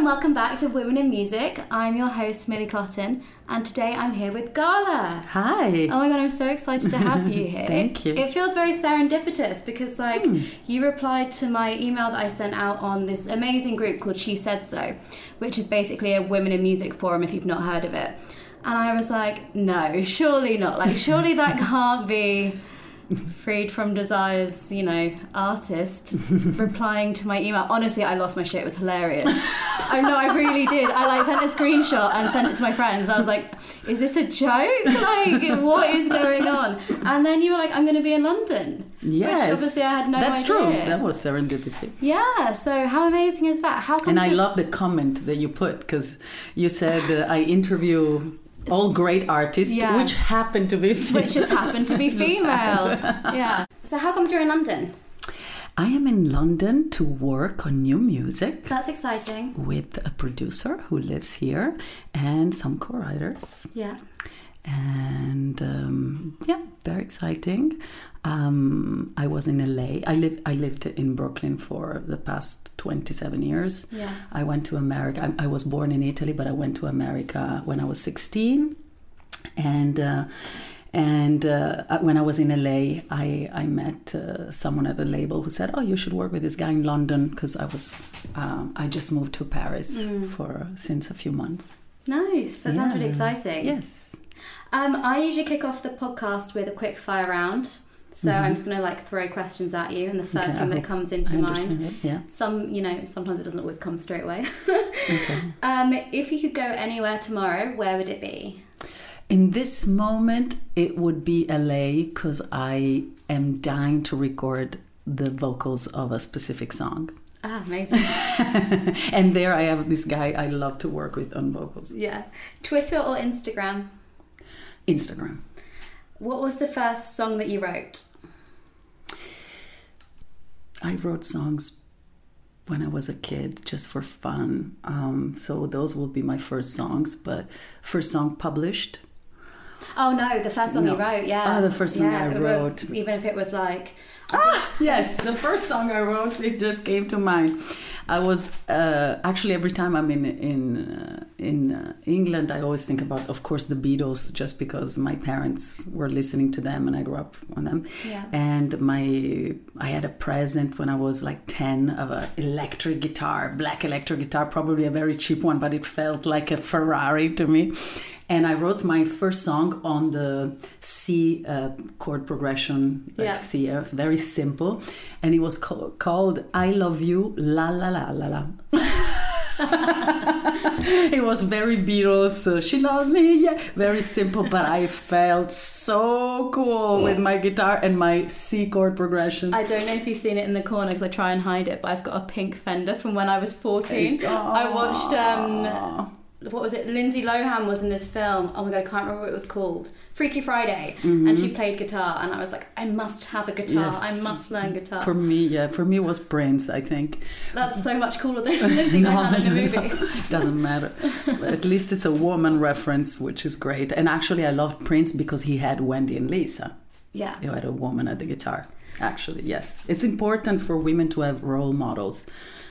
And welcome back to Women in Music. I'm your host Millie Cotton, and today I'm here with Gala. Hi. Oh my god, I'm so excited to have you here. Thank you. It feels very serendipitous because, like, Hmm. you replied to my email that I sent out on this amazing group called She Said So, which is basically a women in music forum if you've not heard of it. And I was like, no, surely not. Like, surely that can't be freed from desires, you know, artist replying to my email. Honestly, I lost my shit. It was hilarious. I know, I really did. I like sent a screenshot and sent it to my friends. I was like, is this a joke? Like, what is going on? And then you were like, I'm going to be in London. Yes. Which obviously I had no idea. That's idea. true. That was serendipity. Yeah, so how amazing is that? How come And I love the comment that you put because you said uh, I interview all great artists, Yeah. which happen to be which just happened to be female. yeah. So how comes you're in London? I am in London to work on new music That's exciting. with a producer who lives here and some co-writers. Yeah. And um, yeah, very exciting. Um, I was in LA. I lived I lived in Brooklyn for the past twenty seven years. Yeah. I went to America. I, I was born in Italy, but I went to America when I was sixteen, and. Uh, and uh, when I was in LA, I, I met uh, someone at the label who said, "Oh, you should work with this guy in London," because I was um, I just moved to Paris for since a few months. Nice. That sounds really exciting. Yes. Um, I usually kick off the podcast with a quick fire round. So I'm just going to like throw questions at you, and the first Mm-hmm. Okay, thing that comes into I mind. it. Yeah. Some, you know, sometimes it doesn't always come straight away. Okay. um, if you could go anywhere tomorrow, where would it be? In this moment, it would be LA because I am dying to record the vocals of a specific song. Ah, amazing. and there I have this guy I love to work with on vocals. yeah. Twitter or Instagram? Instagram. What was the first song that you wrote? I wrote songs when I was a kid just for fun. Um, so those will be my first songs, but first song published. Oh no, the first song you wrote, yeah. Oh, the first song I wrote. Even if it was like, Ah, Yes, the first song I wrote, it just came to mind. I was uh, actually every time I'm in in uh, in uh, England, I always think about, of course, the Beatles, just because my parents were listening to them and I grew up on them. Yeah. And my I had a present when I was like ten of an electric guitar, black electric guitar, probably a very cheap one, but it felt like a Ferrari to me. And I wrote my first song on the C uh, chord progression, like Yeah. C. uh, It's very simple, and it was ca- called "I Love You La La La La La." it was very Beatles. Uh, she loves me, yeah. Very simple, but I felt so cool with my guitar and my C chord progression. I don't know if you've seen it in the corner because I try and hide it, but I've got a pink Fender from when I was 14. I watched, um, what was it? Lindsay Lohan was in this film. Oh my god, I can't remember what it was called. Freaky Friday. And she played guitar, and I was like, I must have a guitar. Mm-hmm. Yes. I must learn guitar. For me, yeah, for me it was Prince. I think That's so much cooler than Lindsay No, Lohan in a no, movie. doesn't matter. At least it's a woman reference, which is great. And actually, I loved Prince because he had Wendy and Lisa. Yeah. You had a woman at the guitar. Actually, yes, it's important for women to have role models.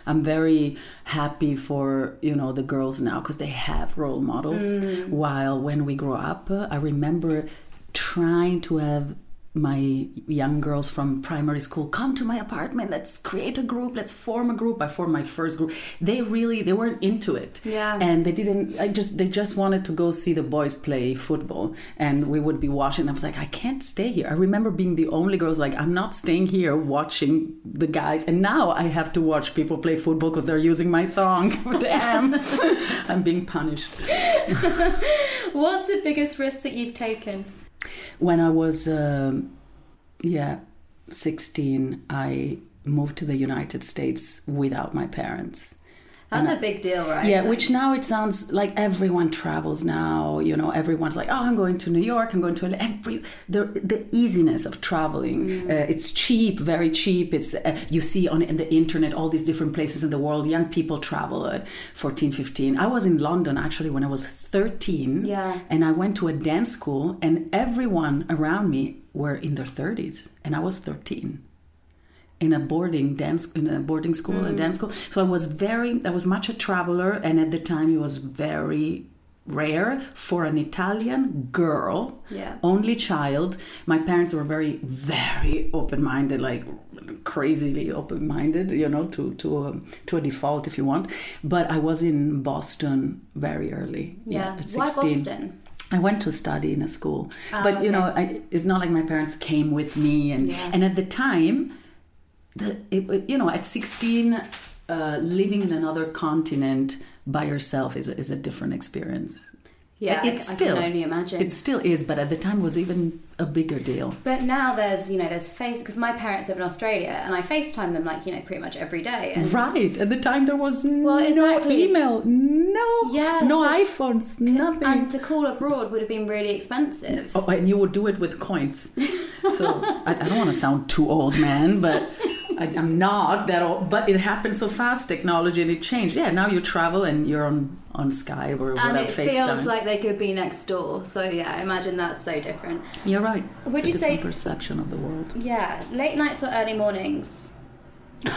I'm very happy for you know the girls now because they have role models. Mm. While when we grew up, I remember trying to have my young girls from primary school come to my apartment. Let's create a group. Let's form a group. I formed my first group. They really they weren't into it. Yeah. and they didn't i just they just wanted to go see the boys play football. And we would be watching. I was like i can't stay here. I remember being the only girls like i'm not staying here watching the guys. And now i have to watch people play football because they're using my song. Damn. I'm being punished. What's the biggest risk that you've taken? When I was, um, yeah, 16, I moved to the United States without my parents. That's And a big deal, right? yeah, Like- which now it sounds like everyone travels now. You know, everyone's like, "Oh, I'm going to New York. I'm going to every the the easiness of traveling. Mm. Uh, it's cheap, very cheap. It's uh, you see on in the internet all these different places in the world. Young people travel at 14, 15. I was in London actually when I was 13. Yeah. and I went to a dance school, and everyone around me were in their 30s, and I was 13 in a boarding dance in a boarding school a dance school so i was very i was much a traveler and at the time it was very rare for an italian girl Yeah. only child my parents were very very open-minded like crazily open-minded you know to to a, to a default if you want but i was in boston very early Yeah. at Why 16 Boston? I went to study in a school, Ah, but you know. I, it's not like my parents came with me, and Yeah. and at the time, the it, you know, at sixteen, uh, living in another continent by yourself is a, is a different experience. Yeah, it's I, still I can only imagine. It still is, but at the time was even a bigger deal. But now there's, you know, there's face because my parents live in Australia and I FaceTime them like, you know, pretty much every day. And Right at the time, there was Well, no exactly. email, no, Yeah, no so- iPhones, nothing. And to call abroad would have been really expensive. Oh, and you would do it with coins. So I, I don't want to sound too old, man, but I, I'm not that old. But it happened so fast, technology, and it changed. Yeah, now you travel and you're on on Skype or and whatever, it feels like they could be next door. So yeah, I imagine that's so different. you're right. Would it's you a different say- perception of the world? Yeah, late nights or early mornings?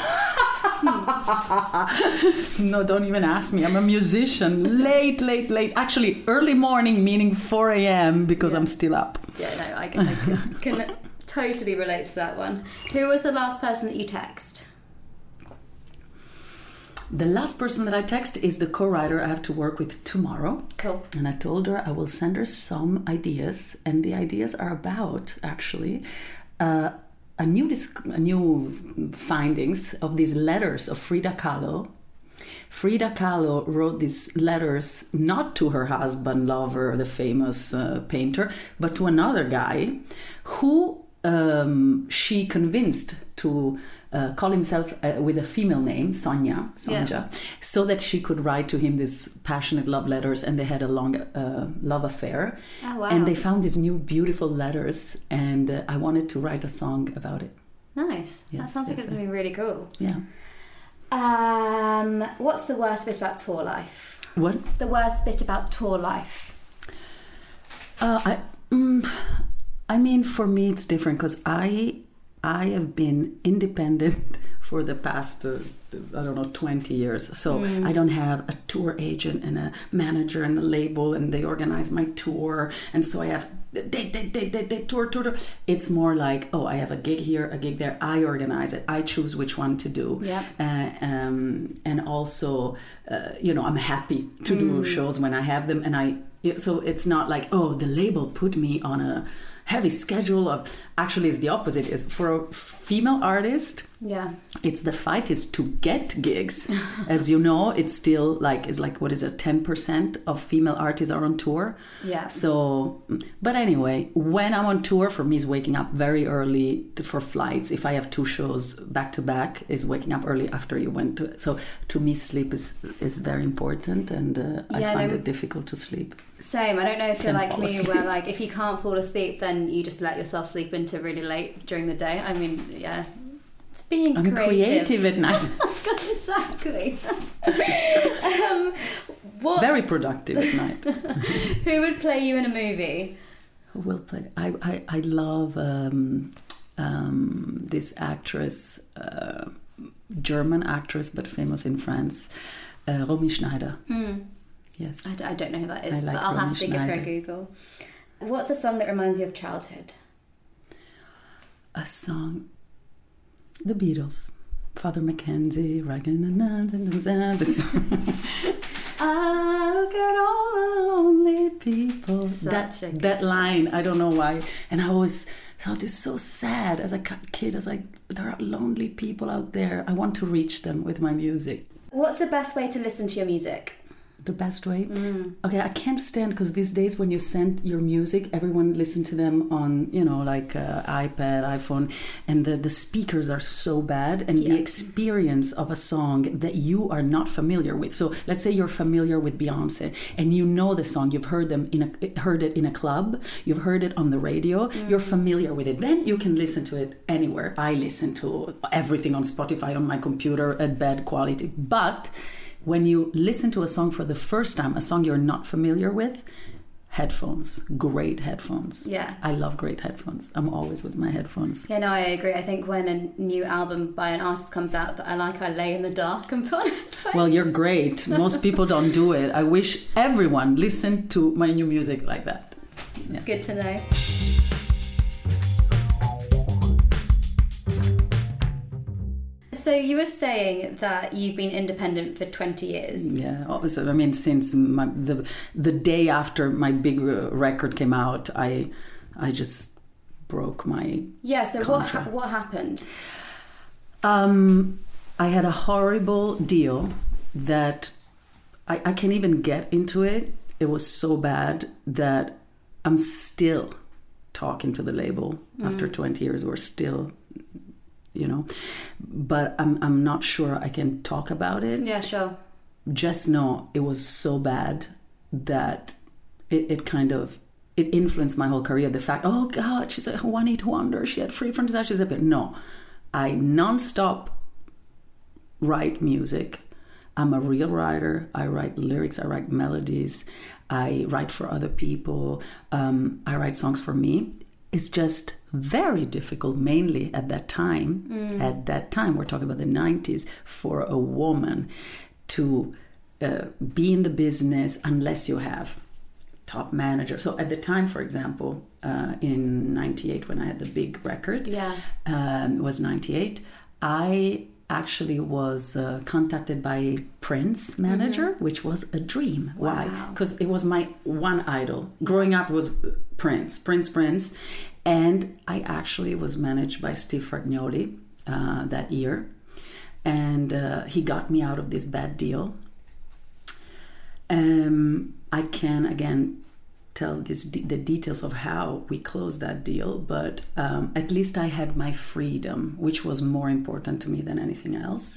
No, don't even ask me. I'm a musician. late, late, late. Actually, early morning, meaning 4 a.m. because I'm still up. Yeah, no, I can, I can, can totally relate to that one. Who was the last person that you text? The last person that I text is the co-writer I have to work with tomorrow. Cool. And I told her I will send her some ideas, and the ideas are about actually uh, a new dis- a new findings of these letters of Frida Kahlo. Frida Kahlo wrote these letters not to her husband, lover, the famous uh, painter, but to another guy who um, she convinced to uh, call himself uh, with a female name, Sonia, Sonja, so that she could write to him these passionate love letters, and they had a long uh, love affair. Oh, wow. And they found these new beautiful letters, and uh, I wanted to write a song about it. Nice. that sounds like it's going to be really cool. Yeah. Um, what's the worst bit about tour life? What? The worst bit about tour life? Uh, I, mm, I mean, for me, it's different because I, I have been independent for the past, uh, I don't know, twenty years. So I don't have a tour agent and a manager and a label, and they organize my tour, and so I have date, date, date, date, date, tour, tour, tour. It's more like, oh, I have a gig here, a gig there. I organize it. I choose which one to do. Yeah. Uh, um, and also, uh, you know, I'm happy to do shows when I have them, and I. So it's not like, oh, the label put me on a heavy schedule of. Actually, it's the opposite. Is for a female artist, Yeah. it's the fight is to get gigs. As you know, it's still like is like what is it? Ten percent of female artists are on tour. Yeah. So, but anyway, when I'm on tour, for me, is waking up very early to, for flights. If I have two shows back to back, is waking up early after you went to. So, to me, sleep is is very important, and uh, I find no- it difficult to sleep. Same. I don't know if you're like me, asleep. where like if you can't fall asleep, then you just let yourself sleep into really late during the day. I mean, yeah, it's being I'm creative at night, exactly. um, very productive at night. Who would play you in a movie? Who will play? I I, I love um, um, this actress, uh, German actress, but famous in France, uh, Romy Schneider. Yes. I, d- I don't know who that is, I like but I'll have Romy to give her a Schneider. Google. What's a song that reminds you of childhood? a song the beatles father mackenzie this I look at all the lonely people. Such that that line, I don't know why, and I always thought it's so sad as a ki- kid. I was like, there are lonely people out there. I want to reach them with my music. What's the best way to listen to your music? The best way? Okay i can't stand because these days when you send your music everyone listen to them on you know like uh, ipad iphone and the, the speakers are so bad and the experience of a song that you are not familiar with. So let's say you're familiar with beyonce and you know the song you've heard them in a heard it in a club you've heard it on the radio you're familiar with it then you can listen to it anywhere. I listen to everything on spotify on my computer at bad quality but when you listen to a song for the first time, a song you're not familiar with, headphones, great headphones. Yeah. I love great headphones. I'm always with my headphones. Yeah, no, I agree. I think when a new album by an artist comes out that I like, I lay in the dark and put on headphones. Well, you're great. Most people don't do it. I wish everyone listened to my new music like that. It's good to know. So you were saying that you've been independent for 20 years. Yeah, also, I mean, since my, the the day after my big uh, record came out, I I just broke my Yeah, so what Contract. what happened? Um, I had a horrible deal that I, I can't even get into it. It was so bad that I'm still talking to the label after 20 years. We're still, you know, but I'm, I'm not sure I can talk about it. Yeah, sure. Just know it was so bad that it, it kind of it influenced my whole career. The fact, oh God, she's a one hit wonder. She had free from disaster. She's a bit no. I nonstop write music. I'm a real writer. I write lyrics. I write melodies. I write for other people. Um, I write songs for me. It's just very difficult, mainly at that time. At that time, we're talking about the 90s, for a woman to uh, be in the business unless you have top manager. So at the time, for example, uh, in '98 when I had the big record, Yeah. um, was '98. I actually was uh, contacted by Prince manager, which was a dream. Why? Because it was my one idol. Growing up was Prince, Prince, Prince, and I actually was managed by Steve Fargnoli uh, that year, and uh, he got me out of this bad deal. Um, I can again tell this the details of how we closed that deal, but um, at least I had my freedom, which was more important to me than anything else.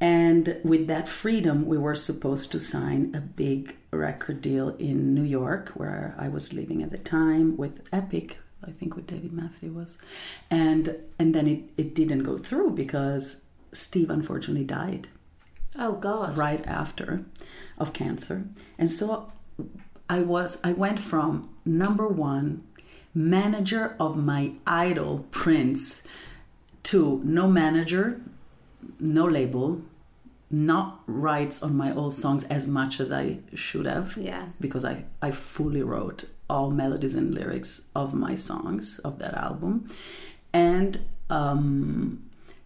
And with that freedom, we were supposed to sign a big record deal in New York, where I was living at the time with Epic. I think with David Matthew was, and and then it, it didn't go through because Steve unfortunately died Oh God. right after of cancer and so i was i went from number one manager of my idol prince to no manager no label not rights on my old songs as much as i should have Yeah. because I, I fully wrote all melodies and lyrics of my songs of that album and um,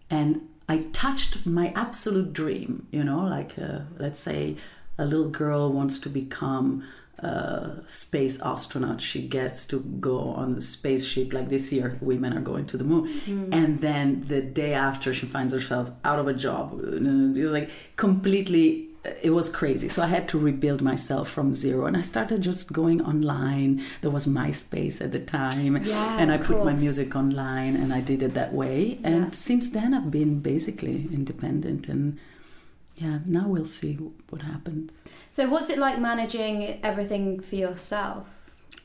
and I touched my absolute dream you know like uh, let's say a little girl wants to become a space astronaut she gets to go on the spaceship like this year women are going to the moon hmm. and then the day after she finds herself out of a job it's like completely it was crazy. So I had to rebuild myself from zero, and I started just going online. There was MySpace at the time, Yeah, and I put my music online, and I did it that way. And Yeah. since then, I've been basically independent, and yeah, now we'll see what happens. So what's it like managing everything for yourself?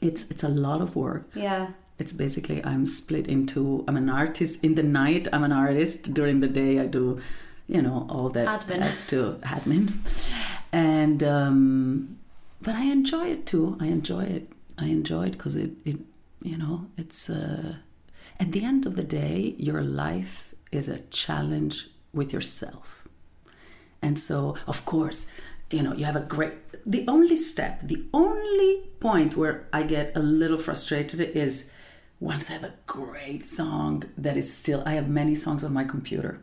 It's it's a lot of work. Yeah. It's basically I'm split into I'm an artist in the night. I'm an artist during the day. I do, you know, all that Admin. has to admin, and um, but I enjoy it too. I enjoy it. I enjoy it because it it you know it's uh, at the end of the day your life is a challenge with yourself, and so of course you know you have a great the only step the only point where i get a little frustrated is once i have a great song that is still i have many songs on my computer.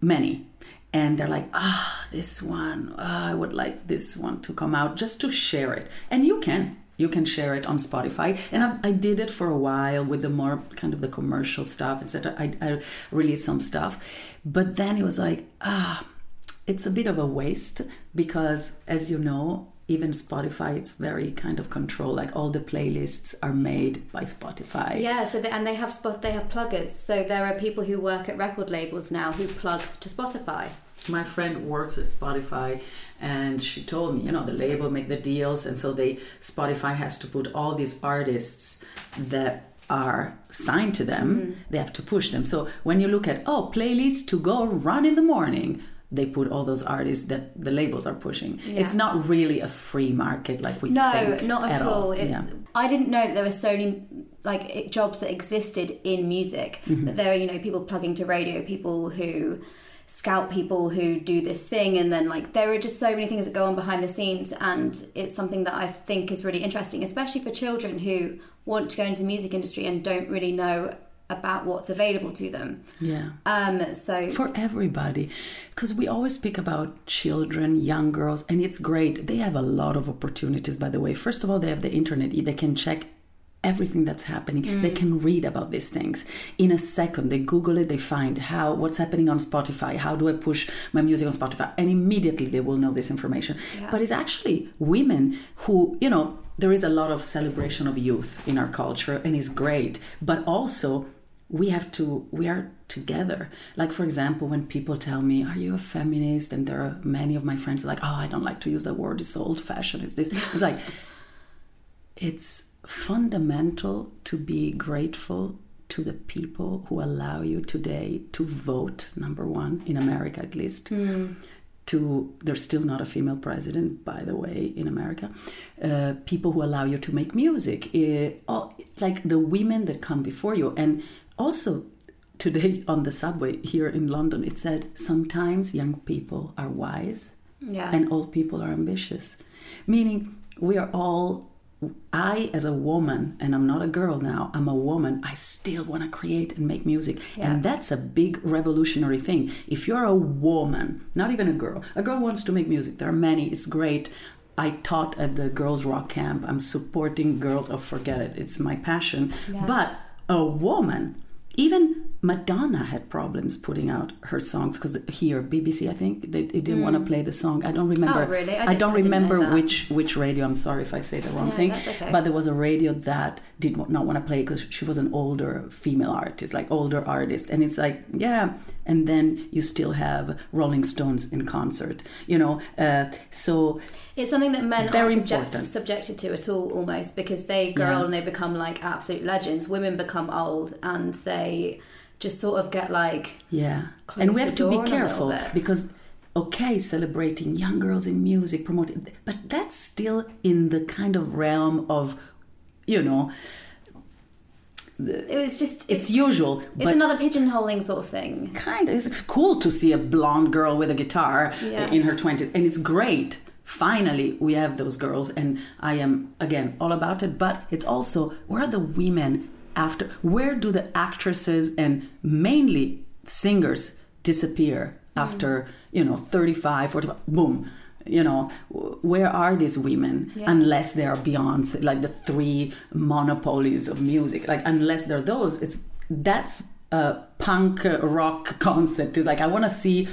Many. And they're like ah this one ah, i would like this one to come out just to share it. And you can you can share it on spotify. And i, I did it for a while with the more kind of the commercial stuff etc I, I released some stuff. But then it was like ah it's a bit of a waste because, as you know, even Spotify, it's very kind of control. Like all the playlists are made by Spotify. Yeah, so they, and they have spot they have pluggers. So there are people who work at record labels now who plug to Spotify. My friend works at Spotify, and she told me, you know, the label make the deals, and so they Spotify has to put all these artists that are signed to them. Mm. They have to push them. So when you look at oh playlists to go run in the morning. They put all those artists that the labels are pushing. Yeah. It's not really a free market like we No, think. not at, all. It's Yeah. I didn't know that there were so many like jobs that existed in music. Mm-hmm. That there are you know people plugging to radio, people who scout people who do this thing, and then like there are just so many things that go on behind the scenes, and it's something that I think is really interesting, especially for children who want to go into the music industry and don't really know about what's available to them. Yeah. Um, so for everybody because we always speak about children young girls and it's great. They have a lot of opportunities by the way. First of all they have the internet. They can check everything that's happening. They can read about these things. In a second they google it. They find how what's happening on spotify. How do i push my music on spotify? And immediately they will know this information. Yeah. but it's actually women who you know there is a lot of celebration of youth in our culture and it's great. But also we have to we are together. Like for example when people tell me are you a feminist? and there are many of my friends like oh i don't like to use the word it's so old fashioned it's this. It's like it's fundamental to be grateful to the people who allow you today to vote number one in america at least. To there's still not a female president by the way in america. Uh, people who allow you to make music uh, all, like the women that come before you. And also today on the subway here in london it said sometimes young people are wise yeah, and old people are ambitious meaning we are all i as a woman and i'm not a girl now i'm a woman i still want to create and make music Yeah. and that's a big revolutionary thing if you're a woman not even a girl a girl wants to make music there are many it's great I taught at the girls rock camp. I'm supporting girls. Oh, forget it. It's my passion. Yeah. But a woman, even Madonna had problems putting out her songs because here BBC, I think they, they didn't want to play the song. I don't remember. Mm. Oh, really? I I, don't I remember which which radio. I'm sorry if I say the wrong No, thing. okay. But there was a radio that did not want to play because she was an older female artist, like older artist, and it's like yeah. And then you still have Rolling Stones in concert, you know. Uh, so It's something that men aren't subject, subjected to at all, almost because they grow Yeah. and they become like absolute legends. Women become old and they just sort of get like Yeah. and we have to be on a little careful because okay, celebrating young girls in music, promoting but that's still in the kind of realm of you know, it was just it's, usual. It's another pigeonholing sort of thing. kind of it's cool to see a blonde girl with a guitar Yeah. in her 20s and it's great finally we have those girls and i am again all about it but it's also where are the women after where do the actresses and mainly singers disappear after you know 35 45 boom you know where are these women Yeah. unless they are beyonce like the three monopolies of music like unless they're those it's that's a punk rock concept is like i want to see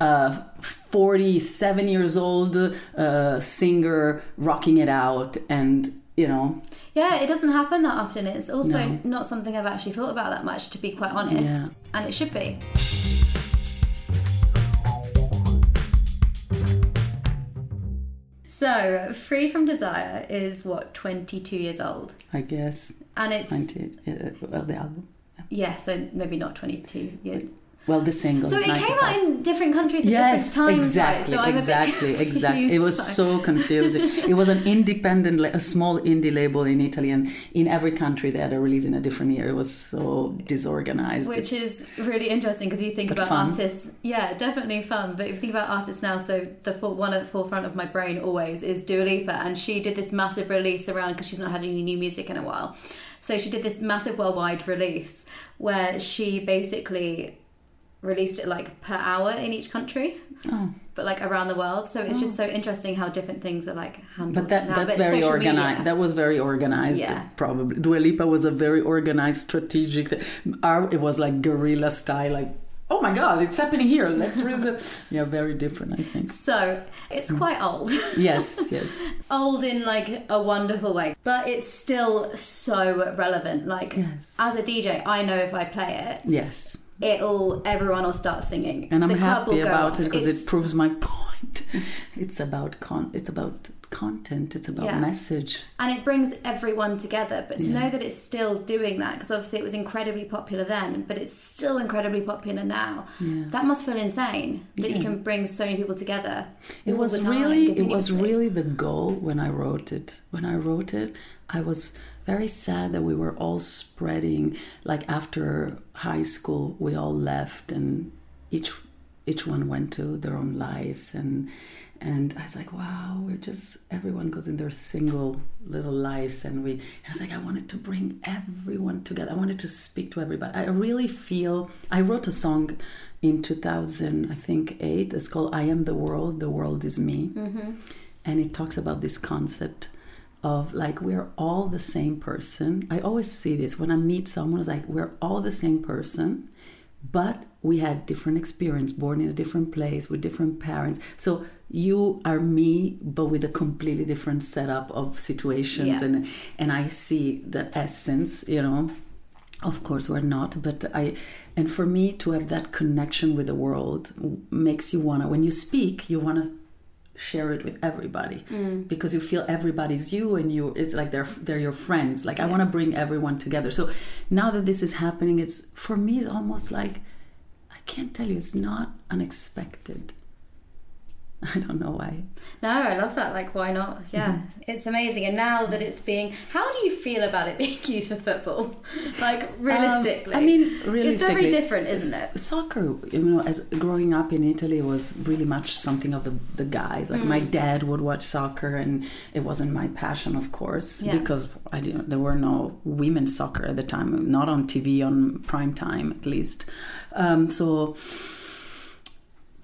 a 47 years old uh, singer rocking it out and you know Yeah, it doesn't happen that often. It's also No. not something I've actually thought about that much, to be quite honest. Yeah. And it should be. So, Free from Desire is what, 22 years old? i guess And it's, 90 uh, well the album yeah, so maybe not 22 years. Well the single So it came out in different countries at Yes, different times, exactly, right? So I'm a bit exactly, exactly. It was so confusing. it was an independent, a small indie label in Italy, and in every country they had a release in a different year. It was so disorganized. Which It's- is really interesting because you think about fun. artists, yeah, definitely fun. But if you think about artists now, so the one at the forefront of my brain always is Dua Lipa, and she did this massive release around because she's not had any new music in a while. So she did this massive worldwide release where she basically released it like per hour in each country, oh. but like around the world. So it's just oh. so interesting how different things are like handled. But that now. that's But very organized. media- That was very organized. Yeah. Probably Dua Lipa was a very organized, strategic. Th- our it was like guerrilla style, like oh my god, it's happening here. Let's read Yeah, very different, I think. So it's mm. quite old. Yes, yes. old in like a wonderful way, but it's still so relevant. Like Yes. as a DJ, I know if I play it, Yes. it'll everyone will start singing, And I'm happy about off. it because it proves my point. It's about con it's about content, it's about Yeah. message. and it brings everyone together. But to Yeah. know that it's still doing that, because obviously it was incredibly popular then, but it's still incredibly popular now. Yeah. That must feel insane that you can bring so many people together. It was time, really it was really the goal when I wrote it. When I wrote it, I was very sad that we were all spreading like after high school we all left and each each one went to their own lives and and I was like, wow, we're just everyone goes in their single little lives and we and I was like, I wanted to bring everyone together. I wanted to speak to everybody. I really feel I wrote a song in 2000, I think, eight. It's called I Am the World, the World is Me. Mm-hmm. And it talks about this concept of like we're all the same person. I always see this when I meet someone, it's like we're all the same person, but we had different experience, born in a different place with different parents. So you are me, but with a completely different setup of situations, Yeah. and and I see the essence, you know. Of course, we're not, but I, and for me to have that connection with the world makes you wanna. When you speak, you wanna share it with everybody mm. because you feel everybody's you and you it's like they're they're your friends like i want to bring everyone together so now that this is happening it's for me it's almost like can't tell you it's not unexpected i don't know why No, I love that. Like, why not? Yeah, Mm-hmm. it's amazing. And now that it's being, how do you feel about it being used for football? Like, realistically, Um, I mean, realistically, it's very different, isn't it? Soccer, you know, as growing up in Italy was really much something of the the guys. Like my Mm. dad would watch soccer, and it wasn't my passion, of course, Yeah. because I didn't. There were no women's soccer at the time, not on TV on prime time at least. Um, so.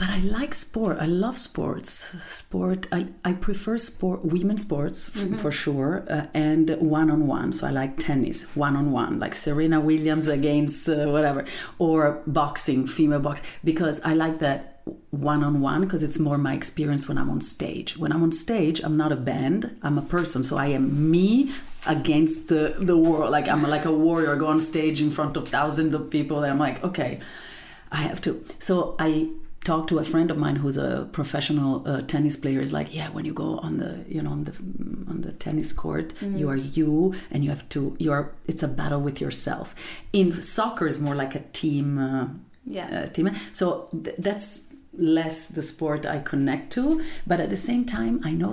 But I like sport. I love sports. Sport. I, I prefer sport, women's sports f- for sure, uh, and one on one. So I like tennis, one on one, like Serena Williams against uh, whatever, or boxing, female box, because I like that one on one because it's more my experience when I'm on stage. When I'm on stage, I'm not a band. I'm a person. So I am me against the, the world. Like I'm like a warrior. I go on stage in front of thousands of people, and I'm like, okay, I have to. So I talked to a friend of mine who's a professional uh, tennis player. Is like, yeah, when you go on the you know on the on the tennis court, you are you, and you have to. You are. It's a battle with yourself. In soccer, is more like a team. Uh, Yeah. uh, team. So th- that's less the sport I connect to. But at the same time, I know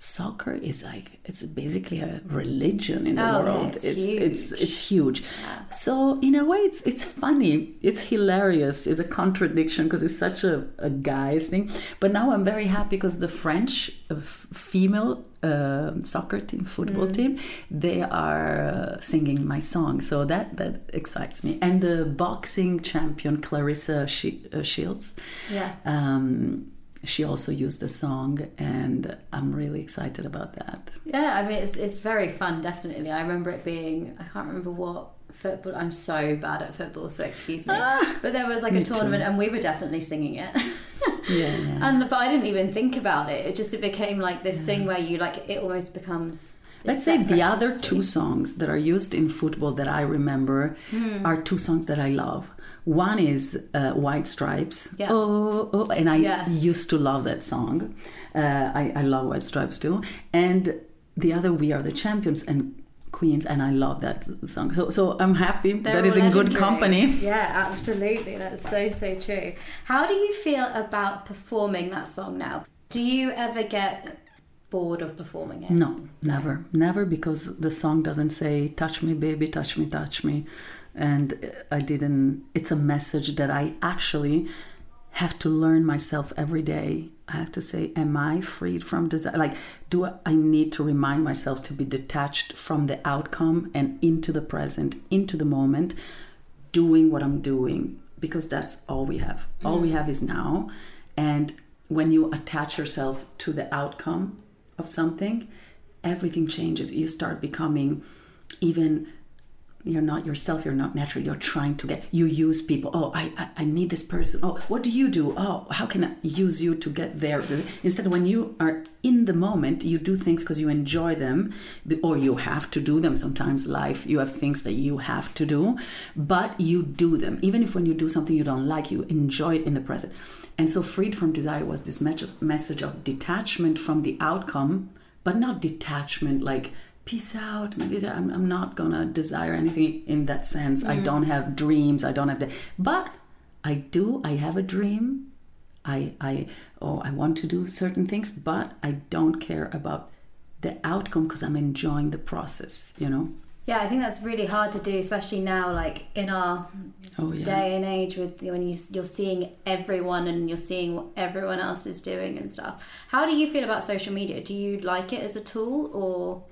soccer is like it's basically a religion in the Oh, world. it's it's it's huge. it's huge. So in a way, it's it's funny. It's hilarious. It's a contradiction because it's such a, a guy's thing. But now I'm very happy because the French uh, female uh, soccer team, football Mm. team, they are uh, singing my song. So that that excites me. And the boxing champion Claressa uh, Shields. Yeah. Um, she also used the song, and I'm really excited about that. Yeah, I mean, it's, it's very fun, definitely. I remember it being, I can't remember what football, I'm so bad at football, so excuse me. but there was like a me too. tournament and we were definitely singing it. Yeah, yeah. and But I didn't even think about it. It just, it became like this thing where you like, it almost becomes. Let's say the other two songs that are used in football that I remember Hmm. are two songs that I love. One is uh, White Stripes. Yeah. Oh, oh, and I Yeah. used to love that song. Uh, I, I love White Stripes too. And the other, We Are the Champions and Queens, and I love that song. So, so I'm happy They're that is in good company. Yeah, absolutely. That's so, so true. How do you feel about performing that song now? Do you ever get bored of performing it? No, never, never, because the song doesn't say "touch me, baby, touch me, touch me," and I didn't. It's a message that I actually have to learn myself every day. I have to say, am I freed from desire? Like, do I, I need to remind myself to be detached from the outcome and into the present, into the moment, doing what I'm doing because that's all we have. All we mm. have is now, and when you attach yourself to the outcome of something, everything changes. You start becoming even you're not yourself you're not natural you're trying to get you use people. Oh I, I i need this person. Oh what do you do? Oh how can i use you to get there? Instead when you are in the moment you do things because you enjoy them or you have to do them. Sometimes life you have things that you have to do but you do them. Even if when you do something you don't like you enjoy it in the present. And so freed from desire was this message of detachment from the outcome but not detachment like peace out I'm, I'm not gonna desire anything in that sense mm. i don't have dreams i don't have the but i do i have a dream i i oh i want to do certain things but i don't care about the outcome because i'm enjoying the process you know yeah, I think that's really hard to do, especially now, like in our oh, yeah. day and age, with when you, you're seeing everyone and you're seeing what everyone else is doing and stuff. How do you feel about social media? Do you like it as a tool, or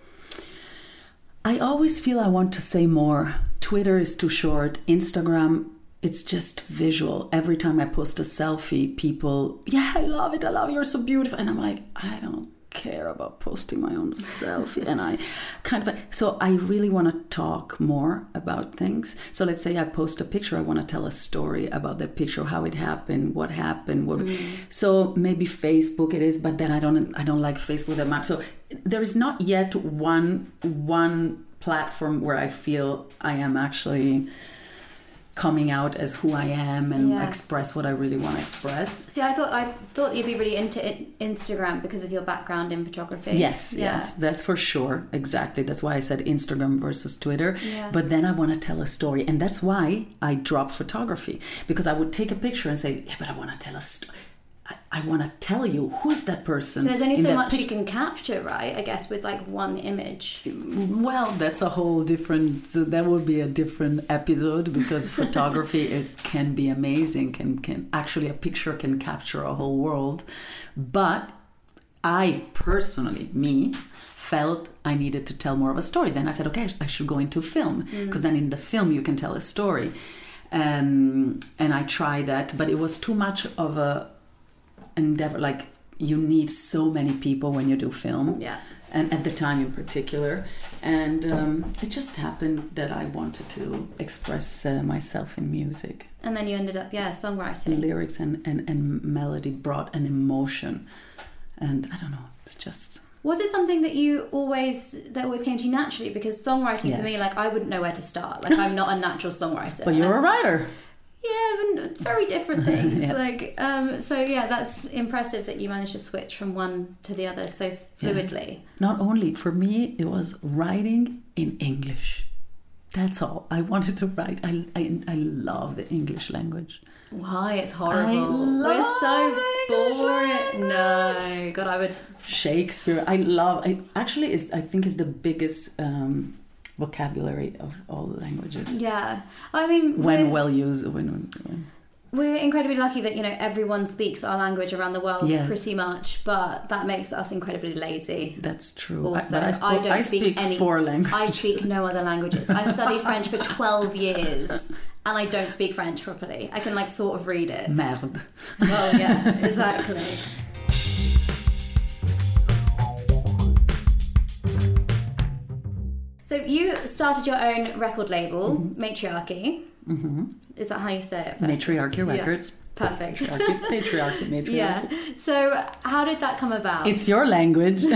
I always feel I want to say more. Twitter is too short. Instagram, it's just visual. Every time I post a selfie, people, yeah, I love it. I love it. You're so beautiful. And I'm like, I don't care about posting my own selfie and i kind of so i really want to talk more about things so let's say i post a picture i want to tell a story about that picture how it happened what happened what, mm. so maybe facebook it is but then i don't i don't like facebook that much so there is not yet one one platform where I feel I am actually coming out as who I am and yeah. express what I really want to express. See, I thought I thought you'd be really into Instagram because of your background in photography. Yes, yeah. yes, that's for sure. Exactly. That's why I said Instagram versus Twitter. Yeah. But then I want to tell a story, and that's why I dropped photography because I would take a picture and say, "Yeah, but I want to tell a story." I, I want to tell you who is that person. There's only so much pic- you can capture, right? I guess with like one image. Well, that's a whole different. So that would be a different episode because photography is can be amazing. Can can actually a picture can capture a whole world, but I personally, me, felt I needed to tell more of a story. Then I said, okay, I should go into film because mm. then in the film you can tell a story. Um, and I tried that, but it was too much of a endeavor like you need so many people when you do film. Yeah. And at the time in particular. And um, it just happened that i wanted to express uh, myself in music. And then you ended up yeah songwriting. Lyrics and, and, and melody brought an emotion. And i don't know it's just was it something that you always that always came to you naturally? Because songwriting yes. for me like i wouldn't know where to start. Like i'm not a natural songwriter. But you're a writer yeah, very different things. yes. Like, um, so yeah, that's impressive that you managed to switch from one to the other so fluidly. Yeah. Not only for me, it was writing in English. That's all. I wanted to write. I, I, I love the English language. Why? It's horrible. We're so boring. No, God, I would. Shakespeare. I love. I actually is. I think is the biggest. Um, vocabulary of all the languages. Yeah, I mean, when well used, when, when we're incredibly lucky that you know everyone speaks our language around the world yes. pretty much, but that makes us incredibly lazy. That's true. Also, I, I, I don't I speak, speak, any. Four languages. I speak no other languages. I studied French for twelve years, and I don't speak French properly. I can like sort of read it. Merde. Well, yeah, exactly. So you started your own record label, mm-hmm. Matriarchy. Mm-hmm. Is that how you say it? First? Matriarchy Records. Yeah. Perfect. Matriarchy, patriarchy, matriarchy. Yeah. So how did that come about? It's your language.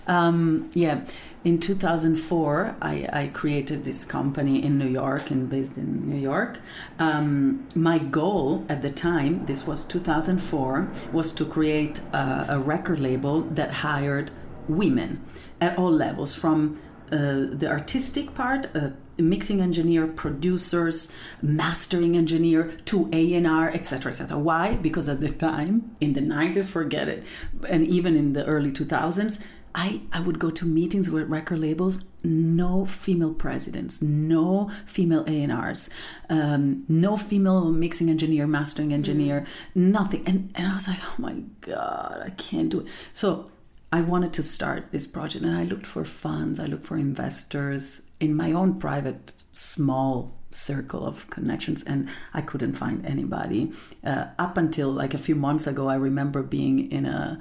um, yeah. In 2004, I, I, created this company in New York and based in New York. Um, my goal at the time, this was 2004, was to create a, a record label that hired women at all levels from uh, the artistic part, uh, mixing engineer, producers, mastering engineer to A&R, etc., etc. Why? Because at the time, in the 90s, forget it, and even in the early 2000s, I, I would go to meetings with record labels, no female presidents, no female A&Rs, um, no female mixing engineer, mastering engineer, mm-hmm. nothing. And, and I was like, oh my God, I can't do it. So I wanted to start this project and I looked for funds, I looked for investors in my own private small circle of connections and I couldn't find anybody. Uh, up until like a few months ago, I remember being in a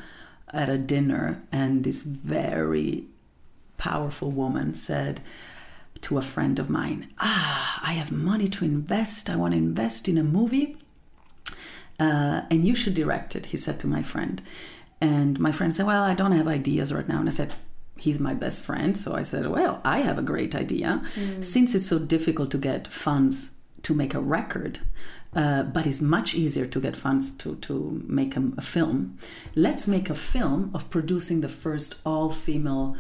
at a dinner and this very powerful woman said, to a friend of mine, ah, I have money to invest. I want to invest in a movie. Uh, and you should direct it, he said to my friend. And my friend said, Well, I don't have ideas right now. And I said, He's my best friend. So I said, Well, I have a great idea. Since it's so difficult to get funds to make a record, uh, but it's much easier to get funds to, to make a, a film, let's make a film of producing the first all female.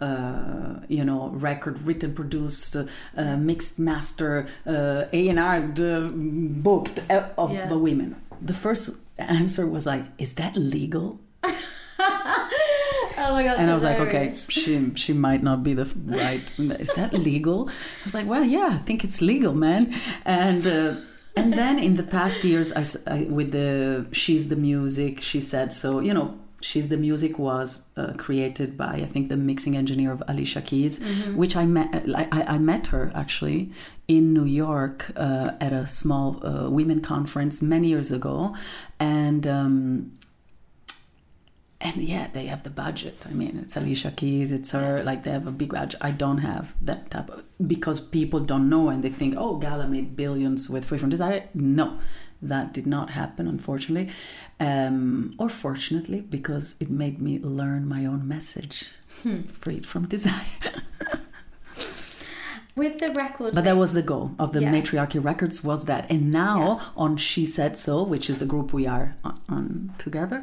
Uh, you know, record written, produced, uh, uh, mixed, master, uh, A and R uh, booked uh, of Yeah. the women. The first answer was like, "Is that legal?" Oh my god! and I was like, okay, she she might not be the right. Is that legal? I was like, well, yeah, I think it's legal, man. And uh, and then in the past years, I, I- with the she's the music, she said so. You know, she's the music was uh, created by I think the mixing engineer of Alicia Keys, which I met. I, I I met her actually in New York uh, at a small uh, women conference many years ago, and. Um, and yeah, they have the budget. I mean, it's Alicia Keys, it's her, like they have a big budget. I don't have that type of, because people don't know and they think, oh, Gala made billions with Free From Desire. No, that did not happen, unfortunately. Um, or fortunately, because it made me learn my own message. Freed from desire. with the record. But that was the goal of the Yeah. Matriarchy Records was that. And now on She Said So, which is the group we are on, on together,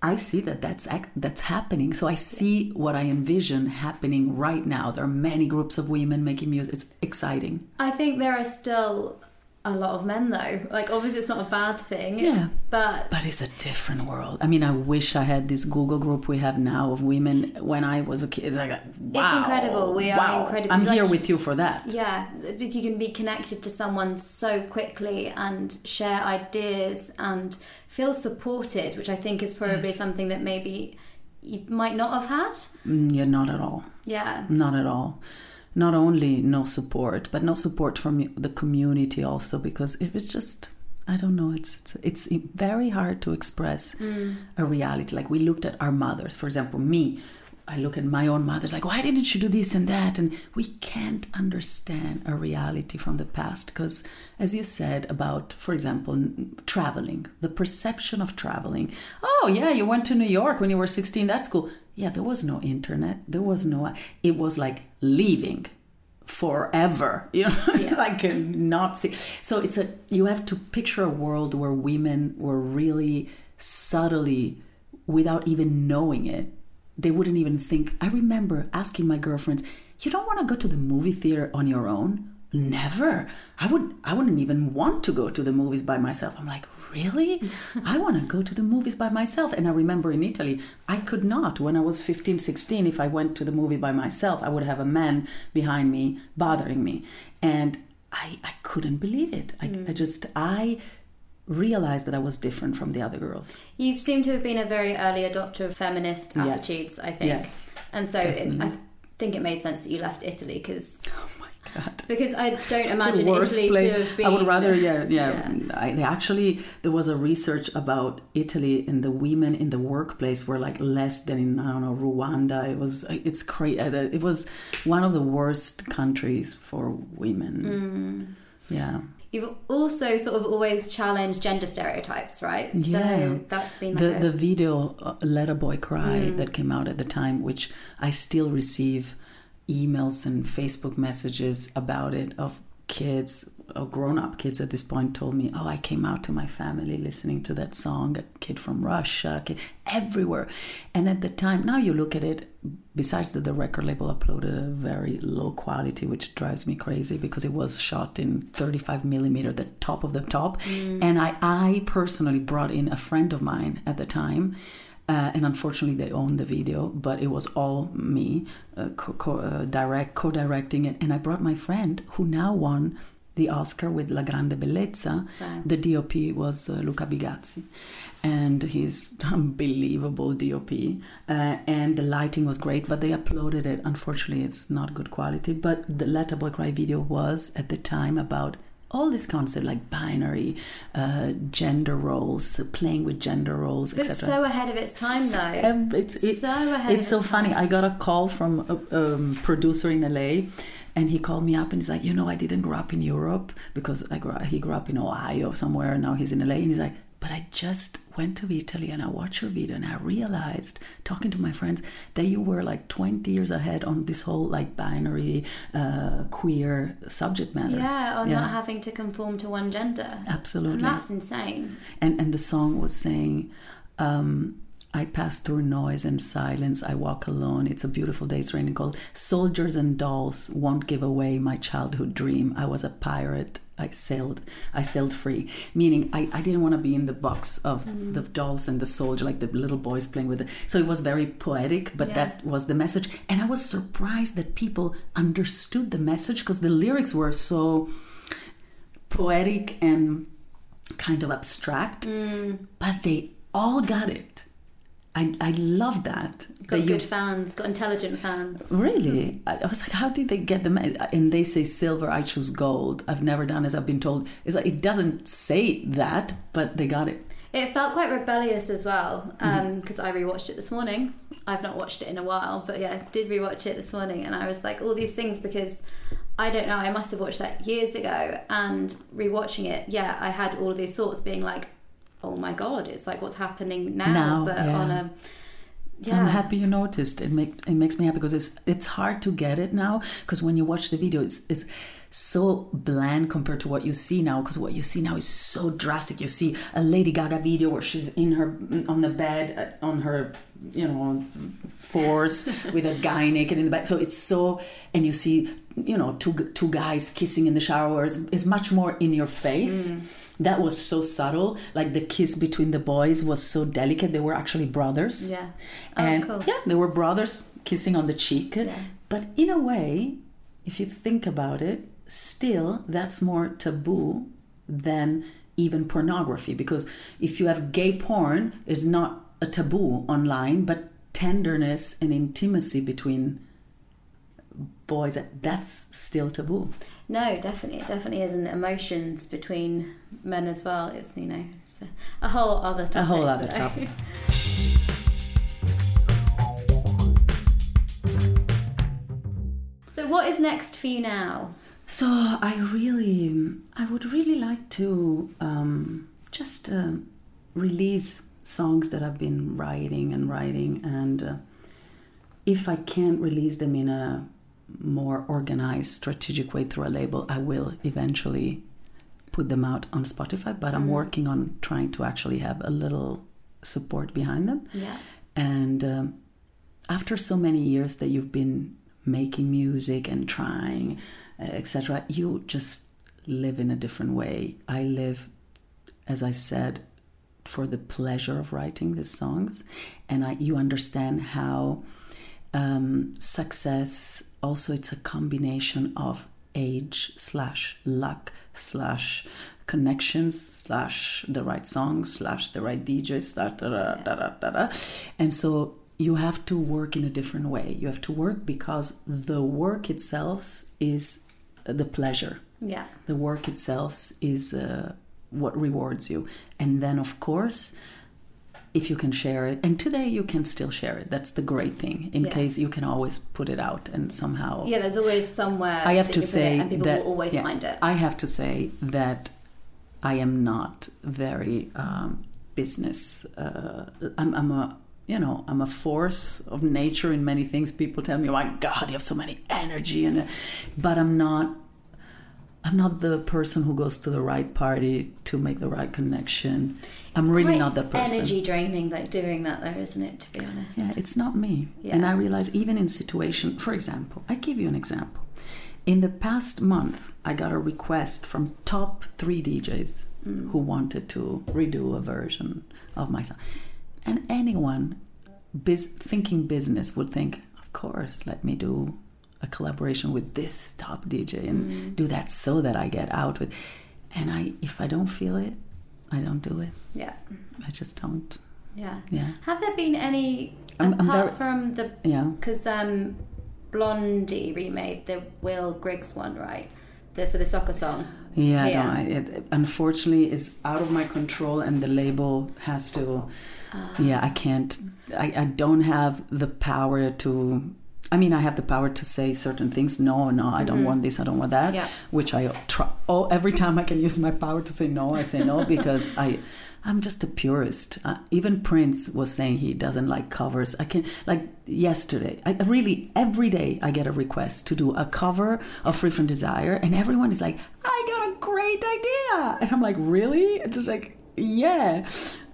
I see that that's act, that's happening. So I see what I envision happening right now. There are many groups of women making music. It's exciting. I think there are still a lot of men though. Like obviously it's not a bad thing. Yeah. But But it's a different world. I mean, I wish I had this Google group we have now of women when I was a kid. It's like, wow, incredible. We are incredible. I'm here with you for that. yeah, you can be connected to someone so quickly and share ideas and feel supported, which I think is probably something that maybe you might not have had. Mm, yeah, not at all. Yeah. Not at all. Not only no support, but no support from the community also because it was just I don't know. It's it's it's very hard to express a reality. Like we looked at our mothers, for example, me. I look at my own mother's like, why didn't you do this and that? And we can't understand a reality from the past because, as you said about, for example, traveling, the perception of traveling. Oh yeah, you went to New York when you were sixteen. That's cool. Yeah, there was no internet. There was no. It was like leaving forever you know like uh, not see so it's a you have to picture a world where women were really subtly without even knowing it they wouldn't even think. I remember asking my girlfriends you don't want to go to the movie theater on your own? Never. I would i wouldn't even want to go to the movies by myself. I'm like really? I want to go to the movies by myself. And i remember in italy i could not. When i was 15 16 if i went to the movie by myself i would have a man behind me bothering me. And i i couldn't believe it. I, mm. I just i realized that i was different from the other girls You seem to have been a very early adopter of feminist Yes. attitudes, I think. Yes, And so it. I think it made sense that you left Italy because oh my god because I don't imagine Italy place. to have been. I would rather, yeah, yeah. Yeah. I, they actually, there was a research about Italy and the women in the workplace were like less than in I don't know Rwanda. It was, it's crazy. It was one of the worst countries for women. Mm. Yeah. You've also sort of always challenged gender stereotypes, right? Yeah. So that's been like the a, the video uh, "Let a Boy Cry" Mm. that came out at the time, which I still receive emails and Facebook messages about it of kids, or grown up kids at this point, told me, "Oh, I came out to my family listening to that song. A kid from Russia, kid, everywhere." And at the time, now you look at it. Besides that, the record label uploaded a very low quality, which drives me crazy because it was shot in 35 millimeter, the top of the top. And I, I personally brought in a friend of mine at the time. Uh, and unfortunately, they owned the video, but it was all me, uh, co- co- uh, direct, co-directing it. And I brought my friend, who now won the Oscar with La Grande Bellezza. Wow. The DOP was uh, Luca Bigazzi, and he's unbelievable DOP. Uh, and the lighting was great, but they uploaded it. Unfortunately, it's not good quality. But the Let a Boy Cry video was at the time about all this concept like binary, uh, gender roles, playing with gender roles, but etc. so ahead of its time though. Ev- It's, it- so ahead it's so funny. time. I got a call from a um, producer in LA, and he called me up and he's like, you know, I didn't grow up in Europe because I grew, he grew up in Ohio somewhere. And now he's in LA, and he's like, but I just went to Italy and I watched your video and I realized, talking to my friends, that you were like 20 years ahead on this whole like binary uh, queer subject matter. Yeah, on not having to conform to one gender. Absolutely. And that's insane. And and the song was saying. Um, I pass through noise and silence. I walk alone. It's a beautiful day. It's raining cold. Soldiers and dolls won't give away my childhood dream. I was a pirate. I sailed. I sailed free. Meaning, I, I didn't want to be in the box of mm. the dolls and the soldier, like the little boys playing with it. So it was very poetic, but yeah. that was the message. And I was surprised that people understood the message because the lyrics were so poetic and kind of abstract, mm. but they all got it. I, I love that. Got that good you, fans, got intelligent fans. Really? I, I, was like, how did they get them? And they say silver, I choose gold. I've never done as I've been told. It's like, it doesn't say that, but they got it. It felt quite rebellious as well because um, mm-hmm. I rewatched it this morning. I've not watched it in a while, but yeah, I did rewatch it this morning, and I was like, all these things because I don't know. I must have watched that years ago, and rewatching it, yeah, I had all of these thoughts being like, oh my god, it's like what's happening now, now but yeah. on a yeah. I'm happy you noticed. It make it makes me happy because it's it's hard to get it now because when you watch the video, it's it's so bland compared to what you see now because what you see now is so drastic. You see a Lady Gaga video where she's in her on the bed uh, on her you know force with a guy naked in the back. So it's so and you see you know two two guys kissing in the shower is, is much more in your face. Mm that was so subtle like the kiss between the boys was so delicate. They were actually brothers. Yeah. Oh, and cool. yeah they were brothers kissing on the cheek. Yeah. but in a way if you think about it still that's more taboo than even pornography. Because if you have gay porn is not a taboo online but tenderness and intimacy between boys that's still taboo no, definitely, it definitely is, and emotions between men as well. It's you know it's a whole other topic. A whole other topic. so, what is next for you now? So, I really, I would really like to um, just uh, release songs that I've been writing and writing, and uh, if I can't release them in a more organized, strategic way through a label, I will eventually put them out on Spotify. But I'm mm working on trying to actually have a little support behind them. Yeah. And um, after so many years that you've been making music and trying, etc., you just live in a different way. I live, as I said, for the pleasure of writing these songs, and I, you understand how um, success also it's a combination of age slash luck slash connections slash the right songs slash the right DJ slash da da da da da da. And so you have to work in a different way. You have to work because the work itself is the pleasure. Yeah. The work itself is uh, what rewards you. And then, of course, if you can share it. And today you can still share it. That's the great thing in yeah. case you can always put it out and somehow yeah there's always somewhere i have to say and people that, will always yeah, find it. I have to say that i am not very um, business uh, I'm, I'm a you know i'm a force of nature in many things. People tell me oh my god you have so many energy and but i'm not I'm not the person who goes to the right party to make the right connection. I'm really not that person. Energy draining, like doing that, though, isn't it? To be honest. Yeah, it's not me. Yeah. And I realize even in situation, for example, I give you an example. In the past month, I got a request from top three DJs mm. who wanted to redo a version of my song, and anyone biz- thinking business would think, of course, let me do a collaboration with this top DJ and mm. do that so that I get out with. And I, if I don't feel it, I don't do it. Yeah. I just don't. Yeah. Yeah. Have there been any I'm, apart I'm from the yeah because um, Blondie remade the Will Griggs one, right? The so the soccer song. Yeah, yeah. I it, unfortunately is out of my control, and the label has to. Uh, yeah, I can't. I, I don't have the power to I mean, I have the power to say certain things. No, no, I don't want this. I don't want that. Mm-hmm. Yeah. Which I try. Oh, every time I can use my power to say no, I say no because I, I'm just a purist. Uh, even Prince was saying he doesn't like covers. I can like yesterday. I I really every day I get a request to do a cover of Free from Desire, and everyone is like, "I got a great idea," and I'm like, "Really?" It's just like, yeah.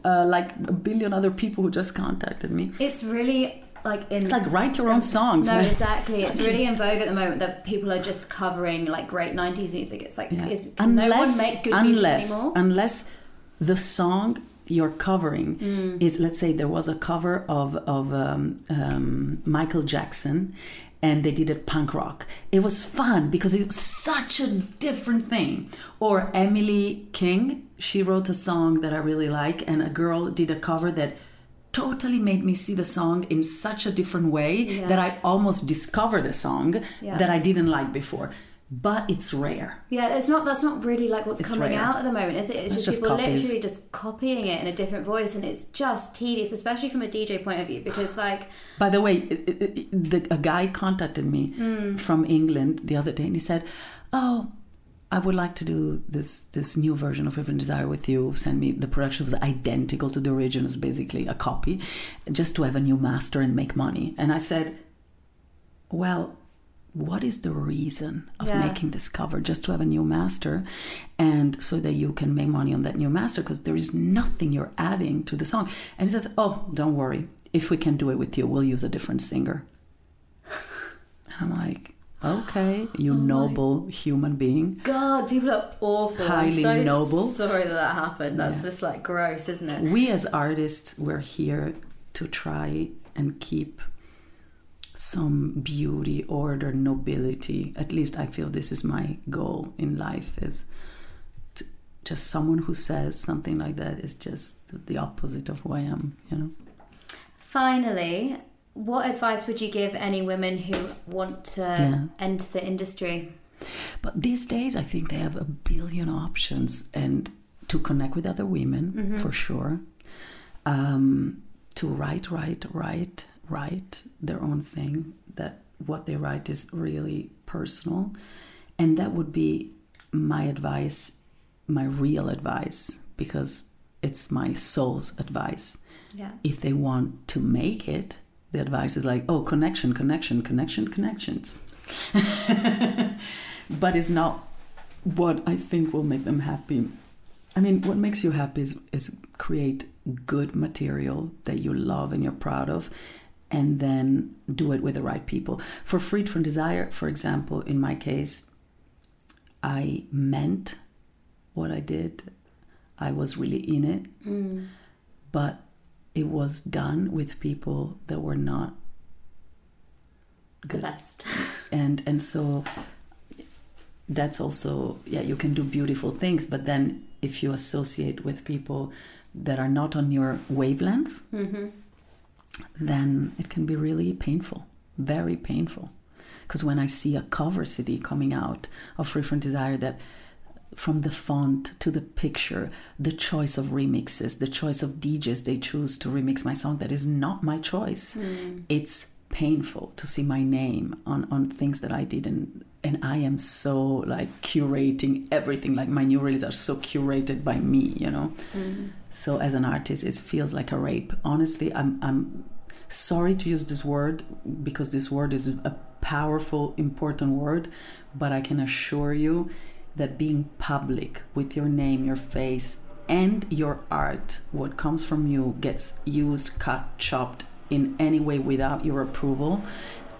Uh, like a billion other people who just contacted me. It's really like in It's like write your own songs. No, man. exactly. It's really in vogue at the moment that people are just covering like great '90s music. It's like, Yeah. is can no one make good unless, music anymore? Unless the song you're covering Mm. is, let's say, there was a cover of of um, um, Michael Jackson, and they did it punk rock. It was fun because it's such a different thing. Or Emily King, she wrote a song that I really like, and a girl did a cover that totally made me see the song in such a different way Yeah. that I almost discovered a song Yeah. that I didn't like before. But it's rare. Yeah, it's not. That's not really like what's It's coming rare. out at the moment, is it? It's, It's just, just people copies. literally just copying it in a different voice, and it's just tedious, especially from a DJ point of view, because like, By the way, it- it- it- the, a guy contacted me Mm. from England the other day, and he said, "Oh, I would like to do this this new version of Riven Desire with you. Send me the production was identical to the original, it's basically a copy, just to have a new master and make money." And I said, "Well." What is the reason of Yeah. making this cover? Just to have a new master, and so that you can make money on that new master, because there is nothing you're adding to the song. And he says, "Oh, don't worry. If we can do it with you, we'll use a different singer." And I'm like, okay, you Oh noble human being. God, people are awful. Highly I'm so noble. Sorry that that happened. That's Yeah. just like gross, isn't it? We as artists, we're here to try and keep some beauty, order, nobility. At least I feel this is my goal in life is to, just someone who says something like that is just the opposite of who I am, you know. Finally, what advice would you give any women who want to Yeah. enter the industry? But these days, I think they have a billion options and to connect with other women for sure. Um, to write, write, write, write their own thing. That what they write is really personal, and that would be my advice, my real advice, because it's my soul's advice. Yeah. If they want to make it, the advice is like, oh, connection, connection, connection, connections. but it's not what I think will make them happy. I mean, what makes you happy is, is create good material that you love and you're proud of, and then do it with the right people. For Freed from Desire, for example, in my case, I meant what I did. I was really in it, mm. but it was done with people that were not The best. and and so that's also yeah you can do beautiful things but then if you associate with people that are not on your wavelength hmm then it can be really painful very painful. Because when i see a cover cd coming out of free from desire that from the font to the picture the choice of remixes the choice of djs they choose to remix my song that is not my choice. Hmm. It's painful to see my name on on things that I did and and I am so like curating everything like my new releases are so curated by me you know? Hmm. So as an artist it feels like a rape. Honestly I'm I'm sorry to use this word because this word is a powerful important word but I can assure you that being public with your name your face and your art what comes from you gets used cut chopped in any way without your approval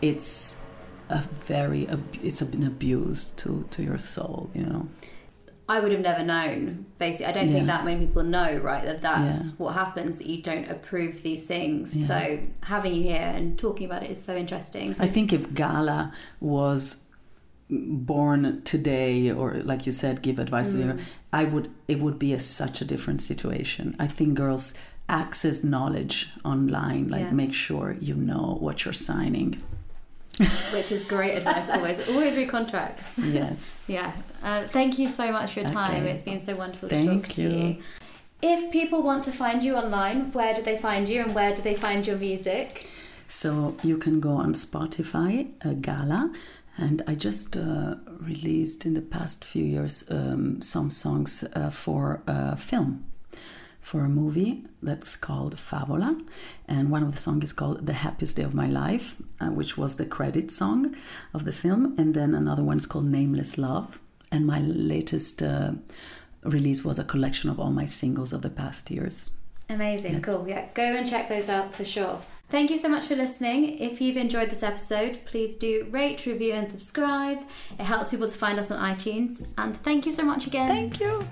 it's a very it's an abuse to to your soul you know I would have never known. Basically, I don't think that many people know, right? That that's Yeah. what happens. That you don't approve these things. Yeah. So having you here and talking about it is so interesting. So I think if Gala was born today, or like you said, give advice to Mm. her, I would. It would be a, such a different situation. I think girls access knowledge online. Like Yeah. make sure you know what you're signing. which is great advice. Always, always read contracts. Yes. Yeah. Uh, thank you so much for your time. Okay. It's been so wonderful to Thank talk to you. you. If people want to find you online, where do they find you and where do they find your music? So you can go on Spotify, uh, Gala, and I just uh, released in the past few years um, some songs uh, for a film, for a movie that's called Favola. And one of the songs is called The Happiest Day of My Life, uh, which was the credit song of the film. And then another one is called Nameless Love. And my latest uh, release was a collection of all my singles of the past years. Amazing, yes. cool. Yeah, go and check those out for sure. Thank you so much for listening. If you've enjoyed this episode, please do rate, review, and subscribe. It helps people to find us on iTunes. And thank you so much again. Thank you.